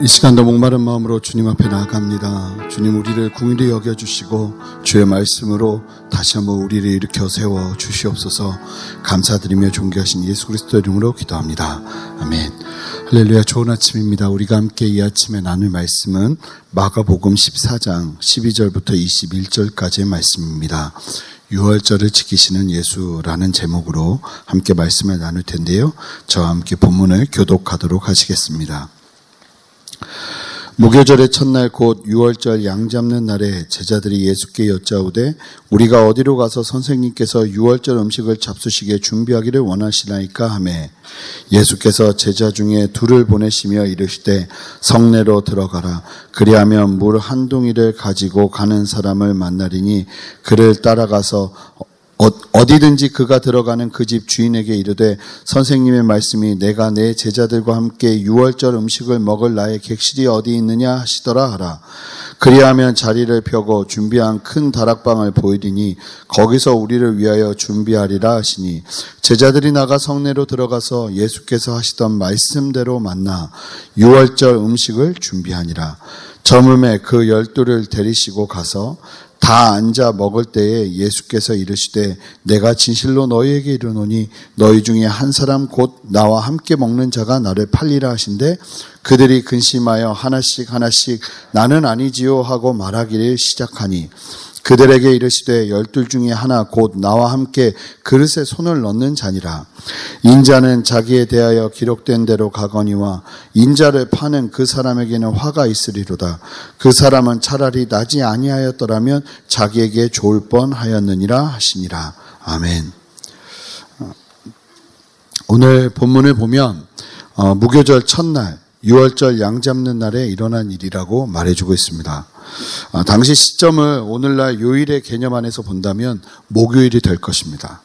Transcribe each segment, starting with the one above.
이 시간도 목마른 마음으로 주님 앞에 나아갑니다. 주님 우리를 궁일히 여겨주시고 주의 말씀으로 다시 한번 우리를 일으켜 세워 주시옵소서 감사드리며 존귀하신 예수 그리스도 이름으로 기도합니다. 아멘. 할렐루야 좋은 아침입니다. 우리가 함께 이 아침에 나눌 말씀은 마가복음 14장 12절부터 21절까지의 말씀입니다. 6월절을 지키시는 예수라는 제목으로 함께 말씀을 나눌 텐데요. 저와 함께 본문을 교독하도록 하시겠습니다. 무교절의 첫날 곧 6월절 양 잡는 날에 제자들이 예수께 여짜오되 우리가 어디로 가서 선생님께서 6월절 음식을 잡수시게 준비하기를 원하시나이까 하매 예수께서 제자 중에 둘을 보내시며 이르시되 성내로 들어가라. 그리하면 물 한 동이를 가지고 가는 사람을 만나리니 그를 따라가서 어, 어디든지 그가 들어가는 그 집 주인에게 이르되 선생님의 말씀이 내가 내 제자들과 함께 유월절 음식을 먹을 나의 객실이 어디 있느냐 하시더라 하라. 그리하면 자리를 펴고 준비한 큰 다락방을 보이리니 거기서 우리를 위하여 준비하리라 하시니 제자들이 나가 성내로 들어가서 예수께서 하시던 말씀대로 만나 유월절 음식을 준비하니라. 저물매 그 열두를 데리시고 가서 다 앉아 먹을 때에 예수께서 이르시되 내가 진실로 너희에게 이르노니 너희 중에 한 사람 곧 나와 함께 먹는 자가 나를 팔리라 하신데 그들이 근심하여 하나씩 하나씩 나는 아니지요 하고 말하기를 시작하니 그들에게 이르시되 열둘 중에 하나 곧 나와 함께 그릇에 손을 넣는 자니라. 인자는 자기에 대하여 기록된 대로 가거니와 인자를 파는 그 사람에게는 화가 있으리로다. 그 사람은 차라리 나지 아니하였더라면 자기에게 좋을 뻔하였느니라 하시니라. 아멘. 오늘 본문을 보면 어, 무교절 첫날 6월절 양 잡는 날에 일어난 일이라고 말해주고 있습니다. 아, 당시 시점을 오늘날 요일의 개념 안에서 본다면 목요일이 될 것입니다.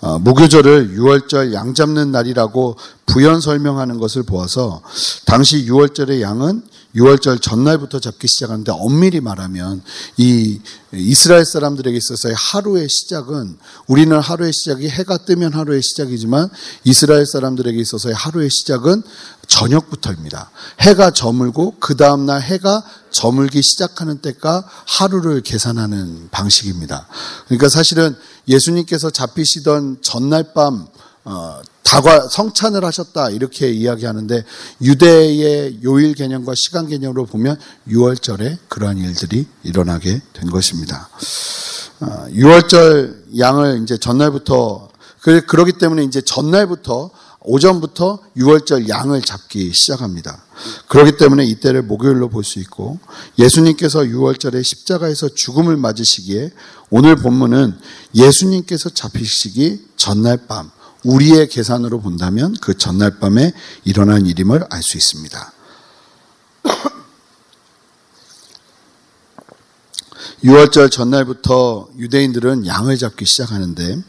아, 목요절을 6월절 양 잡는 날이라고 부연 설명하는 것을 보아서 당시 6월절의 양은 6월절 전날부터 잡기 시작하는데 엄밀히 말하면 이 이스라엘 사람들에게 있어서의 하루의 시작은 우리는 하루의 시작이 해가 뜨면 하루의 시작이지만 이스라엘 사람들에게 있어서의 하루의 시작은 저녁부터입니다. 해가 저물고 그 다음날 해가 저물기 시작하는 때가 하루를 계산하는 방식입니다. 그러니까 사실은 예수님께서 잡히시던 전날 밤 어, 다과 성찬을 하셨다 이렇게 이야기하는데 유대의 요일 개념과 시간 개념으로 보면 6월절에 그러한 일들이 일어나게 된 것입니다. 6월절 어, 양을 이제 전날부터 그러기 때문에 이제 전날부터 오전부터 6월절 양을 잡기 시작합니다. 그렇기 때문에 이때를 목요일로 볼 수 있고 예수님께서 6월절에 십자가에서 죽음을 맞으시기에 오늘 본문은 예수님께서 잡히시기 전날 밤 우리의 계산으로 본다면 그 전날 밤에 일어난 일임을 알 수 있습니다. 6월절 전날부터 유대인들은 양을 잡기 시작하는데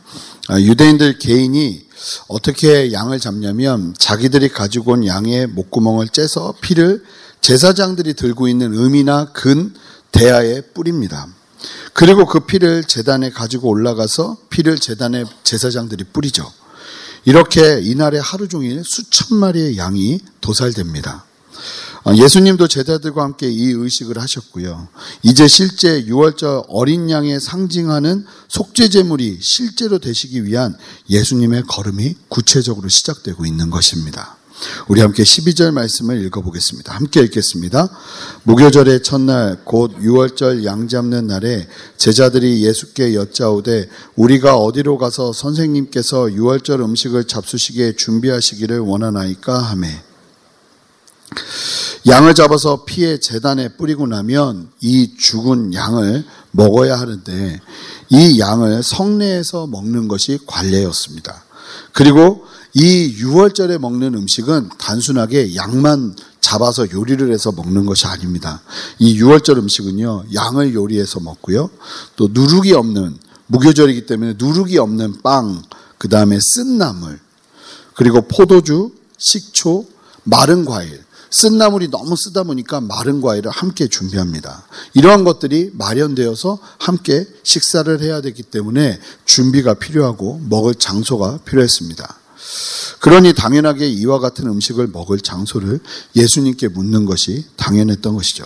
아, 유대인들 개인이 어떻게 양을 잡냐면 자기들이 가지고 온 양의 목구멍을 째서 피를 제사장들이 들고 있는 음이나 근, 대야에 뿌립니다. 그리고 그 피를 재단에 가지고 올라가서 피를 재단에 제사장들이 뿌리죠. 이렇게 이날에 하루 종일 수천 마리의 양이 도살됩니다. 어, 예수님도 제자들과 함께 이 의식을 하셨고요. 이제 실제 6월절 어린 양에 상징하는 속죄 제물이 실제로 되시기 위한 예수님의 걸음이 구체적으로 시작되고 있는 것입니다. 우리 함께 12절 말씀을 읽어보겠습니다. 함께 읽겠습니다. 무교절의 첫날 곧 6월절 양 잡는 날에 제자들이 예수께 여짜오되 우리가 어디로 가서 선생님께서 6월절 음식을 잡수시기에 준비하시기를 원하나이까 하매 양을 잡아서 피에 재단에 뿌리고 나면 이 죽은 양을 먹어야 하는데 이 양을 성내에서 먹는 것이 관례였습니다. 그리고 이 6월절에 먹는 음식은 단순하게 양만 잡아서 요리를 해서 먹는 것이 아닙니다. 이 6월절 음식은요, 양을 요리해서 먹고요. 또 누룩이 없는, 무교절이기 때문에 누룩이 없는 빵, 그 다음에 쓴 나물, 그리고 포도주, 식초, 마른 과일, 쓴 나물이 너무 쓰다 보니까 마른 과일을 함께 준비합니다. 이러한 것들이 마련되어서 함께 식사를 해야 되기 때문에 준비가 필요하고 먹을 장소가 필요했습니다. 그러니 당연하게 이와 같은 음식을 먹을 장소를 예수님께 묻는 것이 당연했던 것이죠.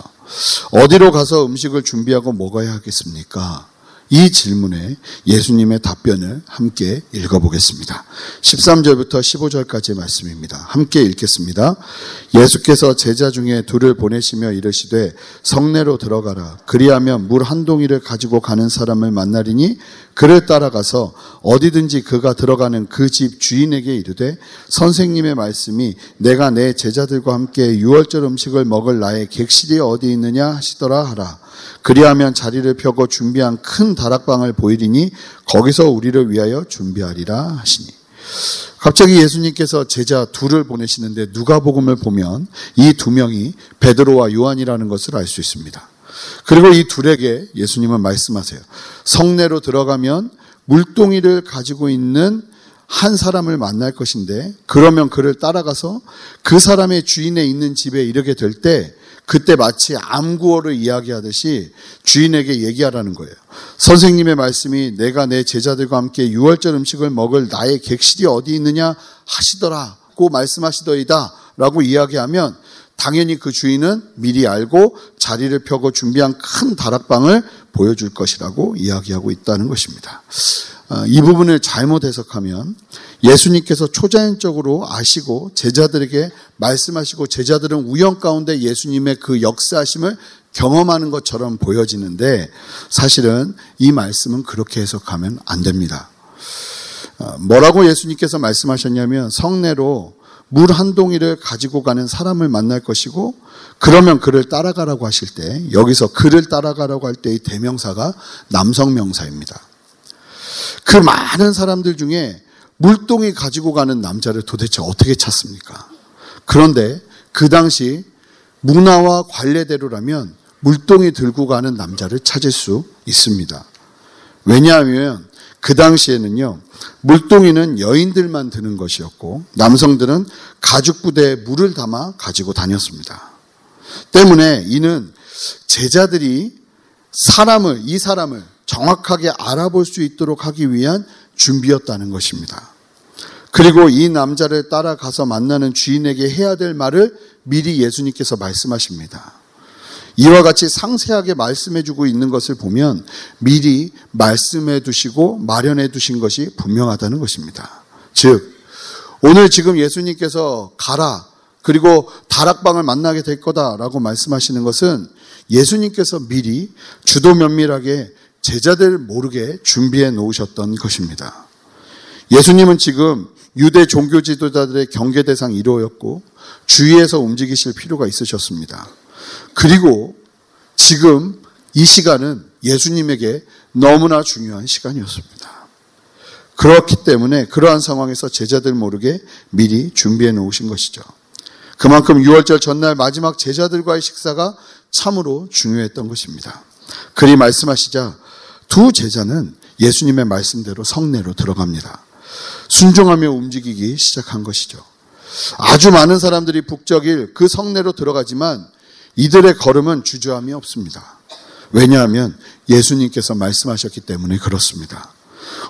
어디로 가서 음식을 준비하고 먹어야 하겠습니까? 이 질문에 예수님의 답변을 함께 읽어보겠습니다. 13절부터 15절까지 말씀입니다. 함께 읽겠습니다. 예수께서 제자 중에 둘을 보내시며 이르시되 성내로 들어가라. 그리하면 물 한 동이를 가지고 가는 사람을 만나리니 그를 따라가서 어디든지 그가 들어가는 그 집 주인에게 이르되 선생님의 말씀이 내가 내 제자들과 함께 유월절 음식을 먹을 나의 객실이 어디 있느냐 하시더라 하라. 그리하면 자리를 펴고 준비한 큰 다락방을 보이리니 거기서 우리를 위하여 준비하리라 하시니. 갑자기 예수님께서 제자 둘을 보내시는데 누가복음을 보면 이 두 명이 베드로와 요한이라는 것을 알 수 있습니다. 그리고 이 둘에게 예수님은 말씀하세요. 성내로 들어가면 물동이를 가지고 있는 한 사람을 만날 것인데 그러면 그를 따라가서 그 사람의 주인에 있는 집에 이르게 될 때 그때 마치 암구어를 이야기하듯이 주인에게 얘기하라는 거예요. 선생님의 말씀이 내가 내 제자들과 함께 유월절 음식을 먹을 나의 객실이 어디 있느냐 하시더라고 말씀하시더이다 라고 이야기하면 당연히 그 주인은 미리 알고 자리를 펴고 준비한 큰 다락방을 보여줄 것이라고 이야기하고 있다는 것입니다. 어, 이 부분을 잘못 해석하면 예수님께서 초자연적으로 아시고 제자들에게 말씀하시고 제자들은 우연 가운데 예수님의 그 역사하심을 경험하는 것처럼 보여지는데 사실은 이 말씀은 그렇게 해석하면 안 됩니다. 어, 뭐라고 예수님께서 말씀하셨냐면 성내로 물 한 동이를 가지고 가는 사람을 만날 것이고 그러면 그를 따라가라고 하실 때 여기서 그를 따라가라고 할 때의 대명사가 남성 명사입니다. 그 많은 사람들 중에 물동이 가지고 가는 남자를 도대체 어떻게 찾습니까? 그런데 그 당시 문화와 관례대로라면 물동이 들고 가는 남자를 찾을 수 있습니다. 왜냐하면 그 당시에는요, 물동이는 여인들만 드는 것이었고, 남성들은 가죽 부대에 물을 담아 가지고 다녔습니다. 때문에 이는 제자들이 사람을, 이 사람을 정확하게 알아볼 수 있도록 하기 위한 준비였다는 것입니다. 그리고 이 남자를 따라가서 만나는 주인에게 해야 될 말을 미리 예수님께서 말씀하십니다. 이와 같이 상세하게 말씀해 주고 있는 것을 보면 미리 말씀해 두시고 마련해 두신 것이 분명하다는 것입니다. 즉, 오늘 지금 예수님께서 가라, 그리고 다락방을 만나게 될 거다라고 말씀하시는 것은 예수님께서 미리 주도 면밀하게 제자들 모르게 준비해 놓으셨던 것입니다. 예수님은 지금 유대 종교 지도자들의 경계 대상 1호였고 주위에서 움직이실 필요가 있으셨습니다. 그리고 지금 이 시간은 예수님에게 너무나 중요한 시간이었습니다. 그렇기 때문에 그러한 상황에서 제자들 모르게 미리 준비해 놓으신 것이죠. 그만큼 6월절 전날 마지막 제자들과의 식사가 참으로 중요했던 것입니다. 그리 말씀하시자 두 제자는 예수님의 말씀대로 성내로 들어갑니다. 순종하며 움직이기 시작한 것이죠. 아주 많은 사람들이 북적일 그 성내로 들어가지만 이들의 걸음은 주저함이 없습니다. 왜냐하면 예수님께서 말씀하셨기 때문에 그렇습니다.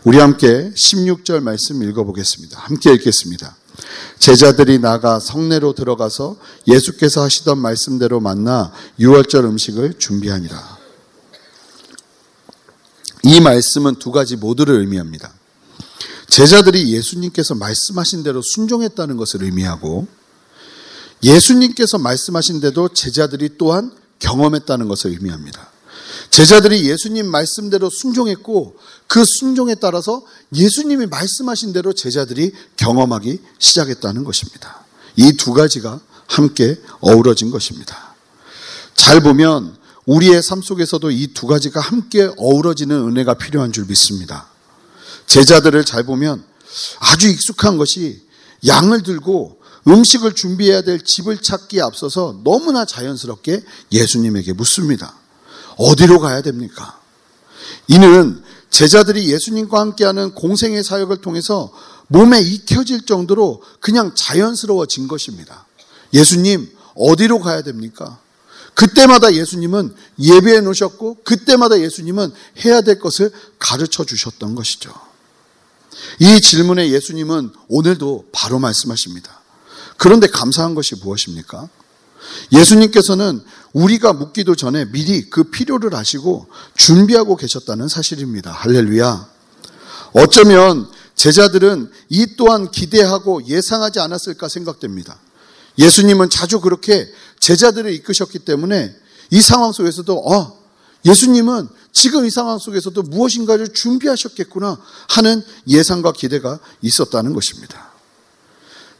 우리 함께 16절 말씀 읽어보겠습니다. 함께 읽겠습니다. 제자들이 나가 성내로 들어가서 예수께서 하시던 말씀대로 만나 유월절 음식을 준비하니라. 이 말씀은 두 가지 모두를 의미합니다. 제자들이 예수님께서 말씀하신 대로 순종했다는 것을 의미하고 예수님께서 말씀하신 대로 제자들이 또한 경험했다는 것을 의미합니다. 제자들이 예수님 말씀대로 순종했고 그 순종에 따라서 예수님이 말씀하신 대로 제자들이 경험하기 시작했다는 것입니다. 이 두 가지가 함께 어우러진 것입니다. 잘 보면 우리의 삶 속에서도 이 두 가지가 함께 어우러지는 은혜가 필요한 줄 믿습니다. 제자들을 잘 보면 아주 익숙한 것이 양을 들고 음식을 준비해야 될 집을 찾기에 앞서서 너무나 자연스럽게 예수님에게 묻습니다. 어디로 가야 됩니까? 이는 제자들이 예수님과 함께하는 공생의 사역을 통해서 몸에 익혀질 정도로 그냥 자연스러워진 것입니다. 예수님, 어디로 가야 됩니까? 그때마다 예수님은 예배해 놓으셨고 그때마다 예수님은 해야 될 것을 가르쳐 주셨던 것이죠. 이 질문에 예수님은 오늘도 바로 말씀하십니다. 그런데 감사한 것이 무엇입니까? 예수님께서는 우리가 묻기도 전에 미리 그 필요를 아시고 준비하고 계셨다는 사실입니다. 할렐루야. 어쩌면 제자들은 이 또한 기대하고 예상하지 않았을까 생각됩니다. 예수님은 자주 그렇게 제자들을 이끄셨기 때문에 이 상황 속에서도 어, 예수님은 지금 이 상황 속에서도 무엇인가를 준비하셨겠구나 하는 예상과 기대가 있었다는 것입니다.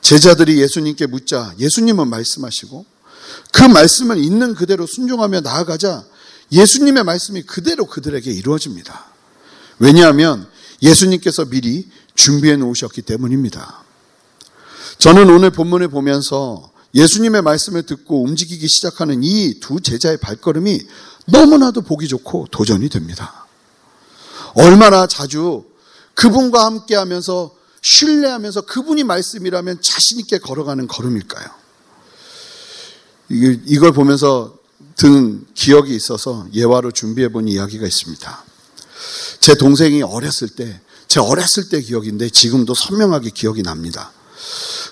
제자들이 예수님께 묻자 예수님은 말씀하시고 그 말씀을 있는 그대로 순종하며 나아가자 예수님의 말씀이 그대로 그들에게 이루어집니다. 왜냐하면 예수님께서 미리 준비해 놓으셨기 때문입니다. 저는 오늘 본문을 보면서 예수님의 말씀을 듣고 움직이기 시작하는 이 두 제자의 발걸음이 너무나도 보기 좋고 도전이 됩니다. 얼마나 자주 그분과 함께 하면서 신뢰하면서 그분이 말씀이라면 자신있게 걸어가는 걸음일까요? 이걸 보면서 든 기억이 있어서 예화로 준비해 본 이야기가 있습니다. 제 동생이 어렸을 때, 제 어렸을 때 기억인데 지금도 선명하게 기억이 납니다.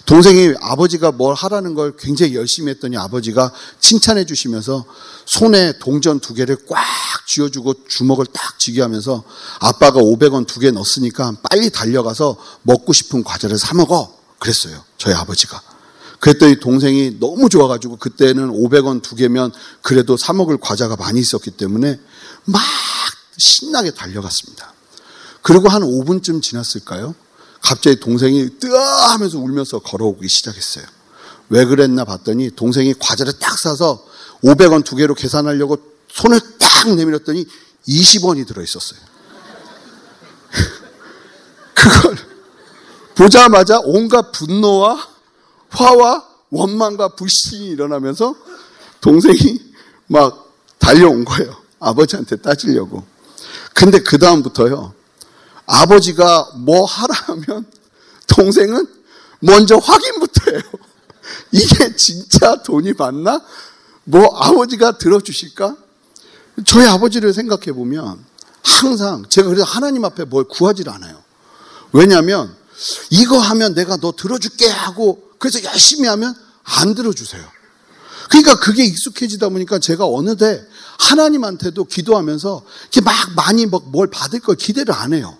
동생이 아버지가 뭘 하라는 걸 굉장히 열심히 했더니 아버지가 칭찬해 주시면서 손에 동전 두 개를 꽉 쥐어주고 주먹을 딱 쥐게 하면서 아빠가 500원 두 개 넣었으니까 빨리 달려가서 먹고 싶은 과자를 사 먹어. 그랬어요. 저희 아버지가. 그랬더니 동생이 너무 좋아가지고 그때는 500원 두 개면 그래도 사 먹을 과자가 많이 있었기 때문에 막 신나게 달려갔습니다. 그리고 한 5분쯤 지났을까요? 갑자기 동생이 뜨아 하면서 울면서 걸어오기 시작했어요. 왜 그랬나 봤더니 동생이 과자를 딱 사서 500원 두 개로 계산하려고 손을 딱 내밀었더니 20원이 들어있었어요. 그걸 보자마자 온갖 분노와 화와 원망과 불신이 일어나면서 동생이 막 달려온 거예요. 아버지한테 따지려고. 근데 그다음부터요. 아버지가 뭐 하라 하면 동생은 먼저 확인부터 해요. 이게 진짜 돈이 맞나? 뭐 아버지가 들어주실까? 저희 아버지를 생각해 보면 항상 제가 그래서 하나님 앞에 뭘 구하지 않아요. 왜냐하면 이거 하면 내가 너 들어줄게 하고 그래서 열심히 하면 안 들어주세요. 그러니까 그게 익숙해지다 보니까 제가 어느새 하나님한테도 기도하면서 이렇게 막 많이 뭘 받을 걸 기대를 안 해요.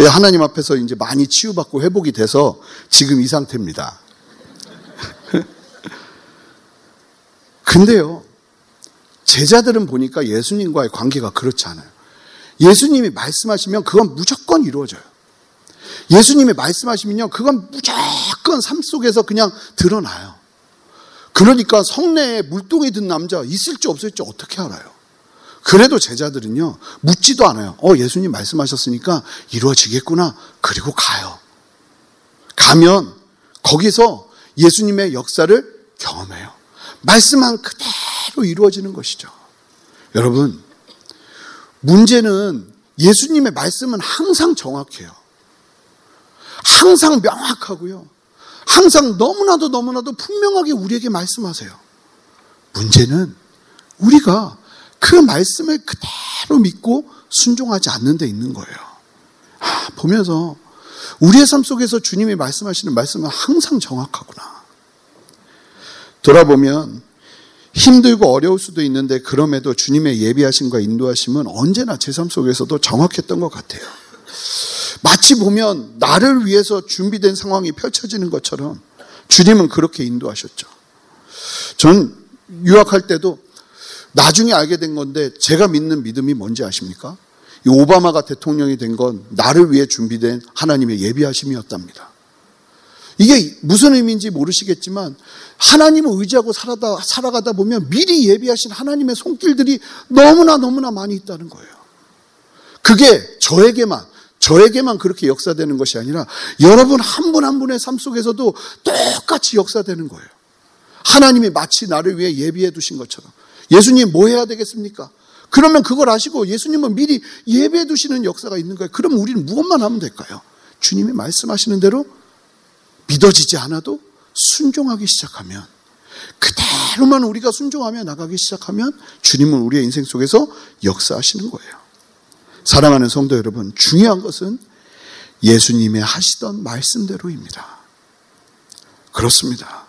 예, 하나님 앞에서 이제 많이 치유받고 회복이 돼서 지금 이 상태입니다. 근데요, 제자들은 보니까 예수님과의 관계가 그렇지 않아요. 예수님이 말씀하시면 그건 무조건 이루어져요. 예수님이 말씀하시면요, 그건 무조건 삶 속에서 그냥 드러나요. 그러니까 성내에 물동이 든 남자 있을지 없을지 어떻게 알아요? 그래도 제자들은요, 묻지도 않아요. 어, 예수님 말씀하셨으니까 이루어지겠구나. 그리고 가요. 가면 거기서 예수님의 역사를 경험해요. 말씀한 그대로 이루어지는 것이죠. 여러분, 문제는 예수님의 말씀은 항상 정확해요. 항상 명확하고요. 항상 너무나도 너무나도 분명하게 우리에게 말씀하세요. 문제는 우리가 그 말씀을 그대로 믿고 순종하지 않는 데 있는 거예요. 아, 보면서 우리의 삶 속에서 주님이 말씀하시는 말씀은 항상 정확하구나. 돌아보면 힘들고 어려울 수도 있는데 그럼에도 주님의 예비하심과 인도하심은 언제나 제 삶 속에서도 정확했던 것 같아요. 마치 보면 나를 위해서 준비된 상황이 펼쳐지는 것처럼 주님은 그렇게 인도하셨죠. 전 유학할 때도 나중에 알게 된 건데 제가 믿는 믿음이 뭔지 아십니까? 이 오바마가 대통령이 된 건 나를 위해 준비된 하나님의 예비하심이었답니다. 이게 무슨 의미인지 모르시겠지만 하나님을 의지하고 살아다, 살아가다 보면 미리 예비하신 하나님의 손길들이 너무나 너무나 많이 있다는 거예요. 그게 저에게만 저에게만 그렇게 역사되는 것이 아니라 여러분 한 분한 한 분의 삶 속에서도 똑같이 역사되는 거예요. 하나님이 마치 나를 위해 예비해 두신 것처럼. 예수님 뭐 해야 되겠습니까? 그러면 그걸 아시고 예수님은 미리 예배해 두시는 역사가 있는 거예요. 그럼 우리는 무엇만 하면 될까요? 주님이 말씀하시는 대로 믿어지지 않아도 순종하기 시작하면 그대로만 우리가 순종하며 나가기 시작하면 주님은 우리의 인생 속에서 역사하시는 거예요. 사랑하는 성도 여러분, 중요한 것은 예수님의 하시던 말씀대로입니다. 그렇습니다.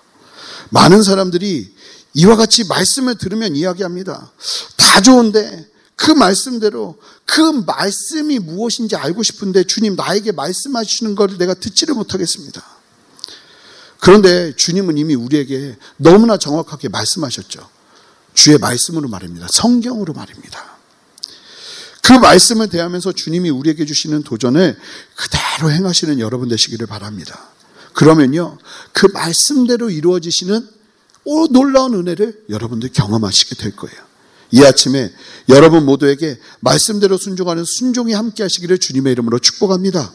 많은 사람들이 이와 같이 말씀을 들으면 이야기합니다. 다 좋은데 그 말씀대로 그 말씀이 무엇인지 알고 싶은데 주님 나에게 말씀하시는 것을 내가 듣지를 못하겠습니다. 그런데 주님은 이미 우리에게 너무나 정확하게 말씀하셨죠. 주의 말씀으로 말입니다. 성경으로 말입니다. 그 말씀을 대하면서 주님이 우리에게 주시는 도전을 그대로 행하시는 여러분 되시기를 바랍니다. 그러면요, 그 말씀대로 이루어지시는 오, 놀라운 은혜를 여러분들 경험하시게 될 거예요. 이 아침에 여러분 모두에게 말씀대로 순종하는 순종이 함께 하시기를 주님의 이름으로 축복합니다.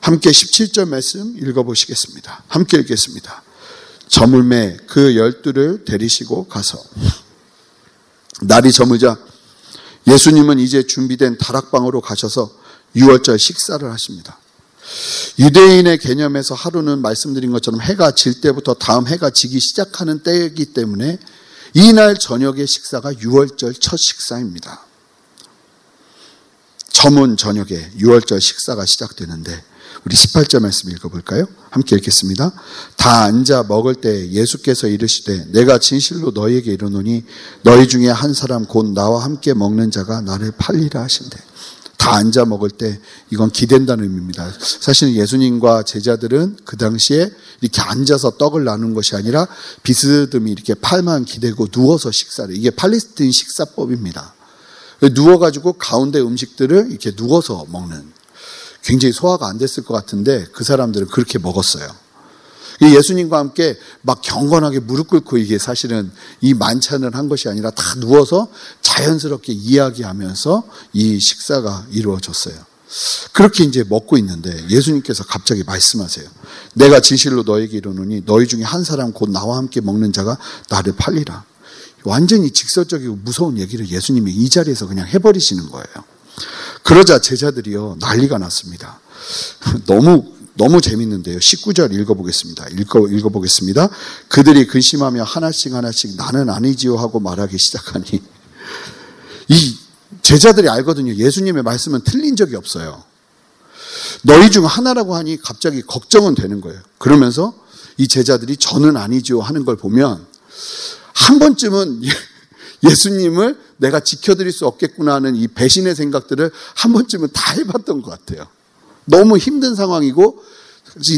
함께 17절 말씀 읽어보시겠습니다. 함께 읽겠습니다. 저물매 그 열두를 데리시고 가서 날이 저물자 예수님은 이제 준비된 다락방으로 가셔서 6월절 식사를 하십니다. 유대인의 개념에서 하루는 말씀드린 것처럼 해가 질 때부터 다음 해가 지기 시작하는 때이기 때문에 이날 저녁의 식사가 6월절 첫 식사입니다. 점은 저녁에 6월절 식사가 시작되는데 우리 18절 말씀 읽어볼까요? 함께 읽겠습니다. 다 앉아 먹을 때 예수께서 이르시되 내가 진실로 너희에게 이르노니 너희 중에 한 사람 곧 나와 함께 먹는 자가 나를 팔리라 하신대. 다 앉아 먹을 때 이건 기댄다는 의미입니다. 사실 예수님과 제자들은 그 당시에 이렇게 앉아서 떡을 나눈 것이 아니라 비스듬히 이렇게 팔만 기대고 누워서 식사를 이게 팔레스틴 식사법입니다. 누워가지고 가운데 음식들을 이렇게 누워서 먹는 굉장히 소화가 안 됐을 것 같은데 그 사람들은 그렇게 먹었어요. 예수님과 함께 막 경건하게 무릎 꿇고 이게 사실은 이 만찬을 한 것이 아니라 다 누워서 자연스럽게 이야기하면서 이 식사가 이루어졌어요. 그렇게 이제 먹고 있는데 예수님께서 갑자기 말씀하세요. 내가 진실로 너에게 이르노니 너희 중에 한 사람 곧 나와 함께 먹는 자가 나를 팔리라. 완전히 직설적이고 무서운 얘기를 예수님이 이 자리에서 그냥 해버리시는 거예요. 그러자 제자들이요 난리가 났습니다. 너무 너무 재밌는데요. 19절 읽어보겠습니다. 읽어, 읽어보겠습니다. 그들이 근심하며 하나씩 하나씩 나는 아니지요 하고 말하기 시작하니 이 제자들이 알거든요. 예수님의 말씀은 틀린 적이 없어요. 너희 중 하나라고 하니 갑자기 걱정은 되는 거예요. 그러면서 이 제자들이 저는 아니지요 하는 걸 보면 한 번쯤은 예수님을 내가 지켜드릴 수 없겠구나 하는 이 배신의 생각들을 한 번쯤은 다 해봤던 것 같아요. 너무 힘든 상황이고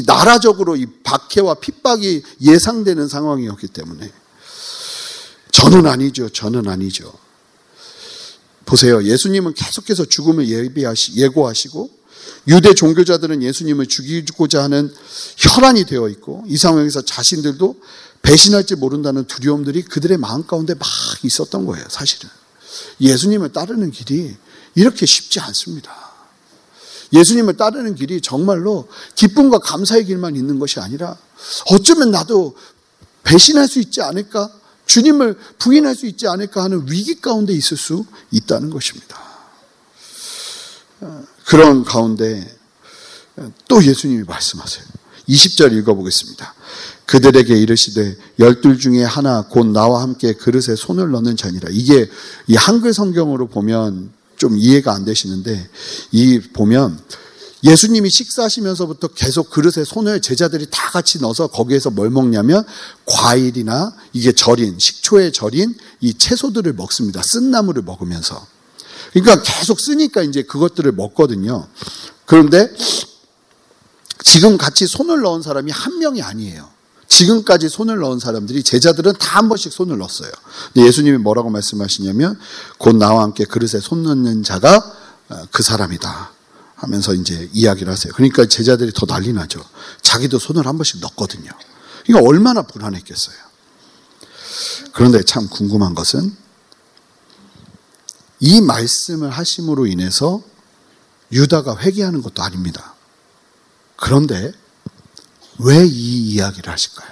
나라적으로 이 박해와 핍박이 예상되는 상황이었기 때문에 저는 아니죠. 저는 아니죠. 보세요. 예수님은 계속해서 죽음을 예비하시, 예고하시고 유대 종교자들은 예수님을 죽이고자 하는 혈안이 되어 있고 이 상황에서 자신들도 배신할지 모른다는 두려움들이 그들의 마음 가운데 막 있었던 거예요. 사실은. 예수님을 따르는 길이 이렇게 쉽지 않습니다. 예수님을 따르는 길이 정말로 기쁨과 감사의 길만 있는 것이 아니라 어쩌면 나도 배신할 수 있지 않을까? 주님을 부인할 수 있지 않을까 하는 위기 가운데 있을 수 있다는 것입니다. 그런 가운데 또 예수님이 말씀하세요. 20절 읽어보겠습니다. 그들에게 이르시되 열둘 중에 하나 곧 나와 함께 그릇에 손을 넣는 자니라. 이게 이 한글 성경으로 보면 좀 이해가 안 되시는데 이 보면 예수님이 식사하시면서부터 계속 그릇에 손을 제자들이 다 같이 넣어서 거기에서 뭘 먹냐면 과일이나 이게 절인 식초에 절인 이 채소들을 먹습니다. 쓴 나물을 먹으면서. 그러니까 계속 쓰니까 이제 그것들을 먹거든요. 그런데 지금 같이 손을 넣은 사람이 한 명이 아니에요. 지금까지 손을 넣은 사람들이 제자들은 다 한 번씩 손을 넣었어요. 근데 예수님이 뭐라고 말씀하시냐면 곧 나와 함께 그릇에 손 넣는 자가 어, 그 사람이다. 하면서 이제 이야기를 하세요. 그러니까 제자들이 더 난리 나죠. 자기도 손을 한 번씩 넣거든요. 이거 얼마나 불안했겠어요. 그런데 참 궁금한 것은 이 말씀을 하심으로 인해서 유다가 회개하는 것도 아닙니다. 그런데 왜 이 이야기를 하실까요?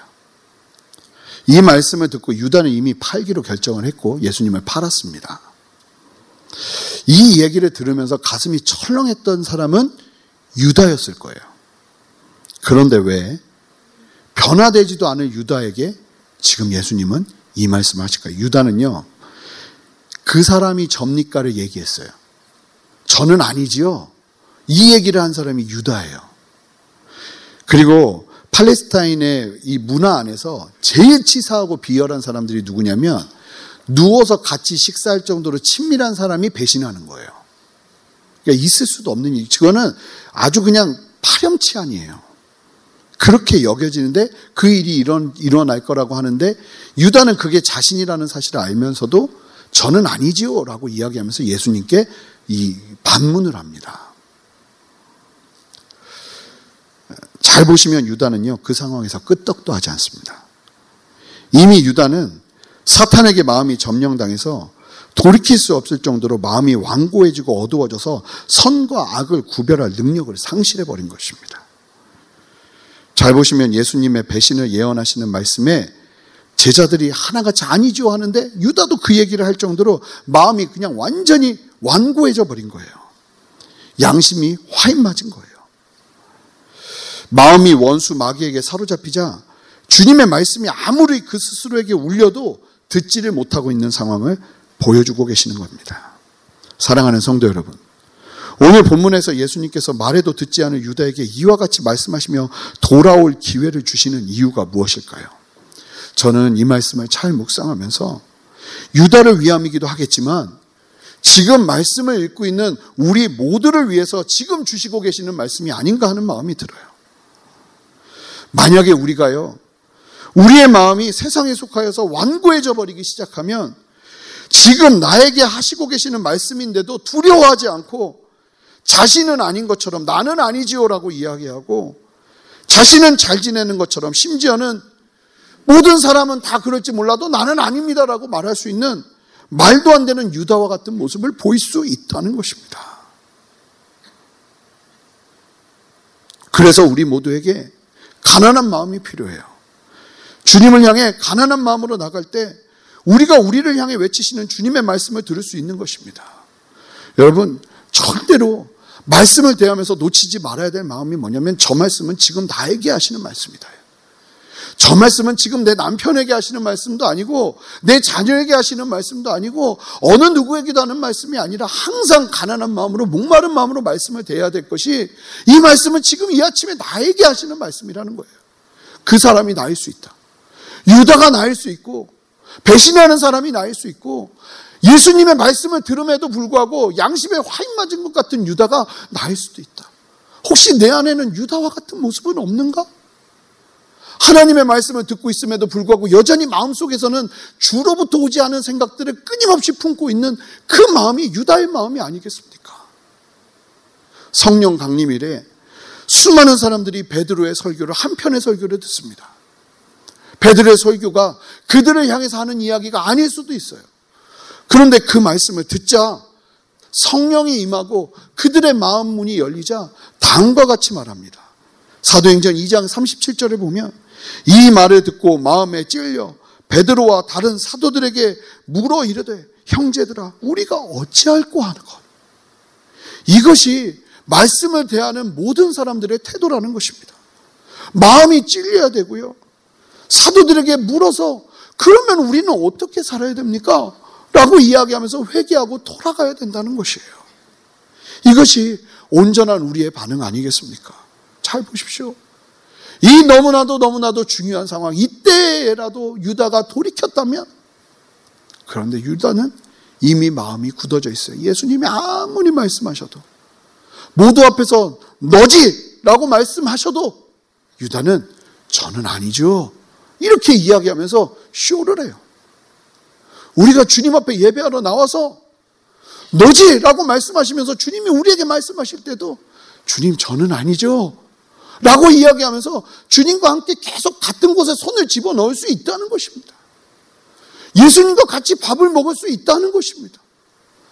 이 말씀을 듣고 유다는 이미 팔기로 결정을 했고 예수님을 팔았습니다. 이 얘기를 들으면서 가슴이 철렁했던 사람은 유다였을 거예요. 그런데 왜 변화되지도 않은 유다에게 지금 예수님은 이 말씀을 하실까요? 유다는요, 그 사람이 접니까를 얘기했어요. 저는 아니지요. 이 얘기를 한 사람이 유다예요. 그리고 팔레스타인의 이 문화 안에서 제일 치사하고 비열한 사람들이 누구냐면 누워서 같이 식사할 정도로 친밀한 사람이 배신하는 거예요. 그러니까 있을 수도 없는 일. 그거는 아주 그냥 파렴치한이에요. 그렇게 여겨지는데 그 일이 일어, 일어날 거라고 하는데 유다는 그게 자신이라는 사실을 알면서도 저는 아니지요 라고 이야기하면서 예수님께 이 반문을 합니다. 잘 보시면 유다는요, 그 상황에서 끄떡도 하지 않습니다. 이미 유다는 사탄에게 마음이 점령당해서 돌이킬 수 없을 정도로 마음이 완고해지고 어두워져서 선과 악을 구별할 능력을 상실해버린 것입니다. 잘 보시면 예수님의 배신을 예언하시는 말씀에 제자들이 하나같이 아니죠 하는데 유다도 그 얘기를 할 정도로 마음이 그냥 완전히 완고해져 버린 거예요. 양심이 화인 맞은 거예요. 마음이 원수 마귀에게 사로잡히자 주님의 말씀이 아무리 그 스스로에게 울려도 듣지를 못하고 있는 상황을 보여주고 계시는 겁니다. 사랑하는 성도 여러분. 오늘 본문에서 예수님께서 말해도 듣지 않은 유다에게 이와 같이 말씀하시며 돌아올 기회를 주시는 이유가 무엇일까요? 저는 이 말씀을 잘 묵상하면서 유다를 위함이기도 하겠지만 지금 말씀을 읽고 있는 우리 모두를 위해서 지금 주시고 계시는 말씀이 아닌가 하는 마음이 들어요. 만약에 우리가요, 우리의 마음이 세상에 속하여서 완고해져 버리기 시작하면 지금 나에게 하시고 계시는 말씀인데도 두려워하지 않고 자신은 아닌 것처럼 나는 아니지요라고 이야기하고 자신은 잘 지내는 것처럼 심지어는 모든 사람은 다 그럴지 몰라도 나는 아닙니다라고 말할 수 있는 말도 안 되는 유다와 같은 모습을 보일 수 있다는 것입니다. 그래서 우리 모두에게 가난한 마음이 필요해요. 주님을 향해 가난한 마음으로 나갈 때 우리가 우리를 향해 외치시는 주님의 말씀을 들을 수 있는 것입니다. 여러분, 절대로 말씀을 대하면서 놓치지 말아야 될 마음이 뭐냐면 저 말씀은 지금 나에게 하시는 말씀이다. 저 말씀은 지금 내 남편에게 하시는 말씀도 아니고 내 자녀에게 하시는 말씀도 아니고 어느 누구에게도 하는 말씀이 아니라 항상 가난한 마음으로 목마른 마음으로 말씀을 대해야 될 것이 이 말씀은 지금 이 아침에 나에게 하시는 말씀이라는 거예요. 그 사람이 나일 수 있다. 유다가 나일 수 있고 배신하는 사람이 나일 수 있고 예수님의 말씀을 들음에도 불구하고 양심에 화인 맞은 것 같은 유다가 나일 수도 있다. 혹시 내 안에는 유다와 같은 모습은 없는가? 하나님의 말씀을 듣고 있음에도 불구하고 여전히 마음속에서는 주로부터 오지 않은 생각들을 끊임없이 품고 있는 그 마음이 유다의 마음이 아니겠습니까? 성령 강림일에 수많은 사람들이 베드로의 설교를 한 편의 설교를 듣습니다. 베드로의 설교가 그들을 향해서 하는 이야기가 아닐 수도 있어요. 그런데 그 말씀을 듣자 성령이 임하고 그들의 마음 문이 열리자 다음과 같이 말합니다. 사도행전 2장 37절에 보면 이 말을 듣고 마음에 찔려 베드로와 다른 사도들에게 물어 이르되 형제들아 우리가 어찌할꼬 하는 것 이것이 말씀을 대하는 모든 사람들의 태도라는 것입니다. 마음이 찔려야 되고요. 사도들에게 물어서 그러면 우리는 어떻게 살아야 됩니까? 라고 이야기하면서 회개하고 돌아가야 된다는 것이에요. 이것이 온전한 우리의 반응 아니겠습니까? 잘 보십시오. 이 너무나도 너무나도 중요한 상황, 이때라도 유다가 돌이켰다면, 그런데 유다는 이미 마음이 굳어져 있어요. 예수님이 아무리 말씀하셔도, 모두 앞에서 너지! 라고 말씀하셔도, 유다는 저는 아니죠. 이렇게 이야기하면서 쇼를 해요. 우리가 주님 앞에 예배하러 나와서 너지! 라고 말씀하시면서 주님이 우리에게 말씀하실 때도 주님 저는 아니죠. 라고 이야기하면서 주님과 함께 계속 같은 곳에 손을 집어 넣을 수 있다는 것입니다. 예수님과 같이 밥을 먹을 수 있다는 것입니다.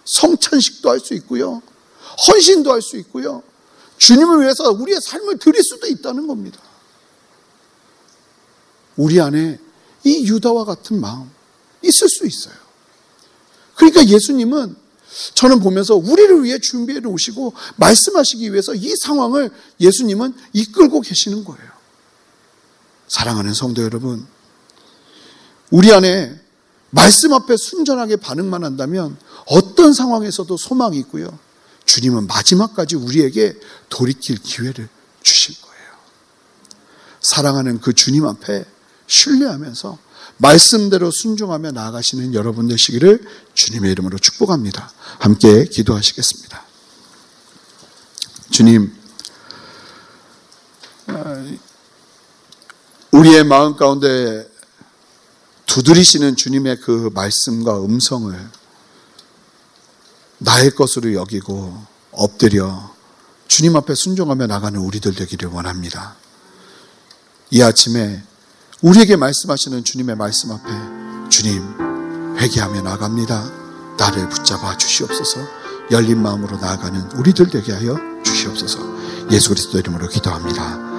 성찬식도 할 수 있고요. 헌신도 할 수 있고요. 주님을 위해서 우리의 삶을 드릴 수도 있다는 겁니다. 우리 안에 이 유다와 같은 마음 있을 수 있어요. 그러니까 예수님은 저는 보면서 우리를 위해 준비해 놓으시고 말씀하시기 위해서 이 상황을 예수님은 이끌고 계시는 거예요. 사랑하는 성도 여러분, 우리 안에 말씀 앞에 순전하게 반응만 한다면 어떤 상황에서도 소망이 있고요. 주님은 마지막까지 우리에게 돌이킬 기회를 주실 거예요. 사랑하는 그 주님 앞에 신뢰하면서 말씀대로 순종하며 나아가시는 여러분 되시기를 주님의 이름으로 축복합니다. 함께 기도하시겠습니다. 주님, 우리의 마음 가운데 두드리시는 주님의 그 말씀과 음성을 나의 것으로 여기고 엎드려 주님 앞에 순종하며 나가는 우리들 되기를 원합니다. 이 아침에 우리에게 말씀하시는 주님의 말씀 앞에 주님 회개하며 나갑니다. 나를 붙잡아 주시옵소서 열린 마음으로 나아가는 우리들 되게 하여 주시옵소서 예수 그리스도 이름으로 기도합니다.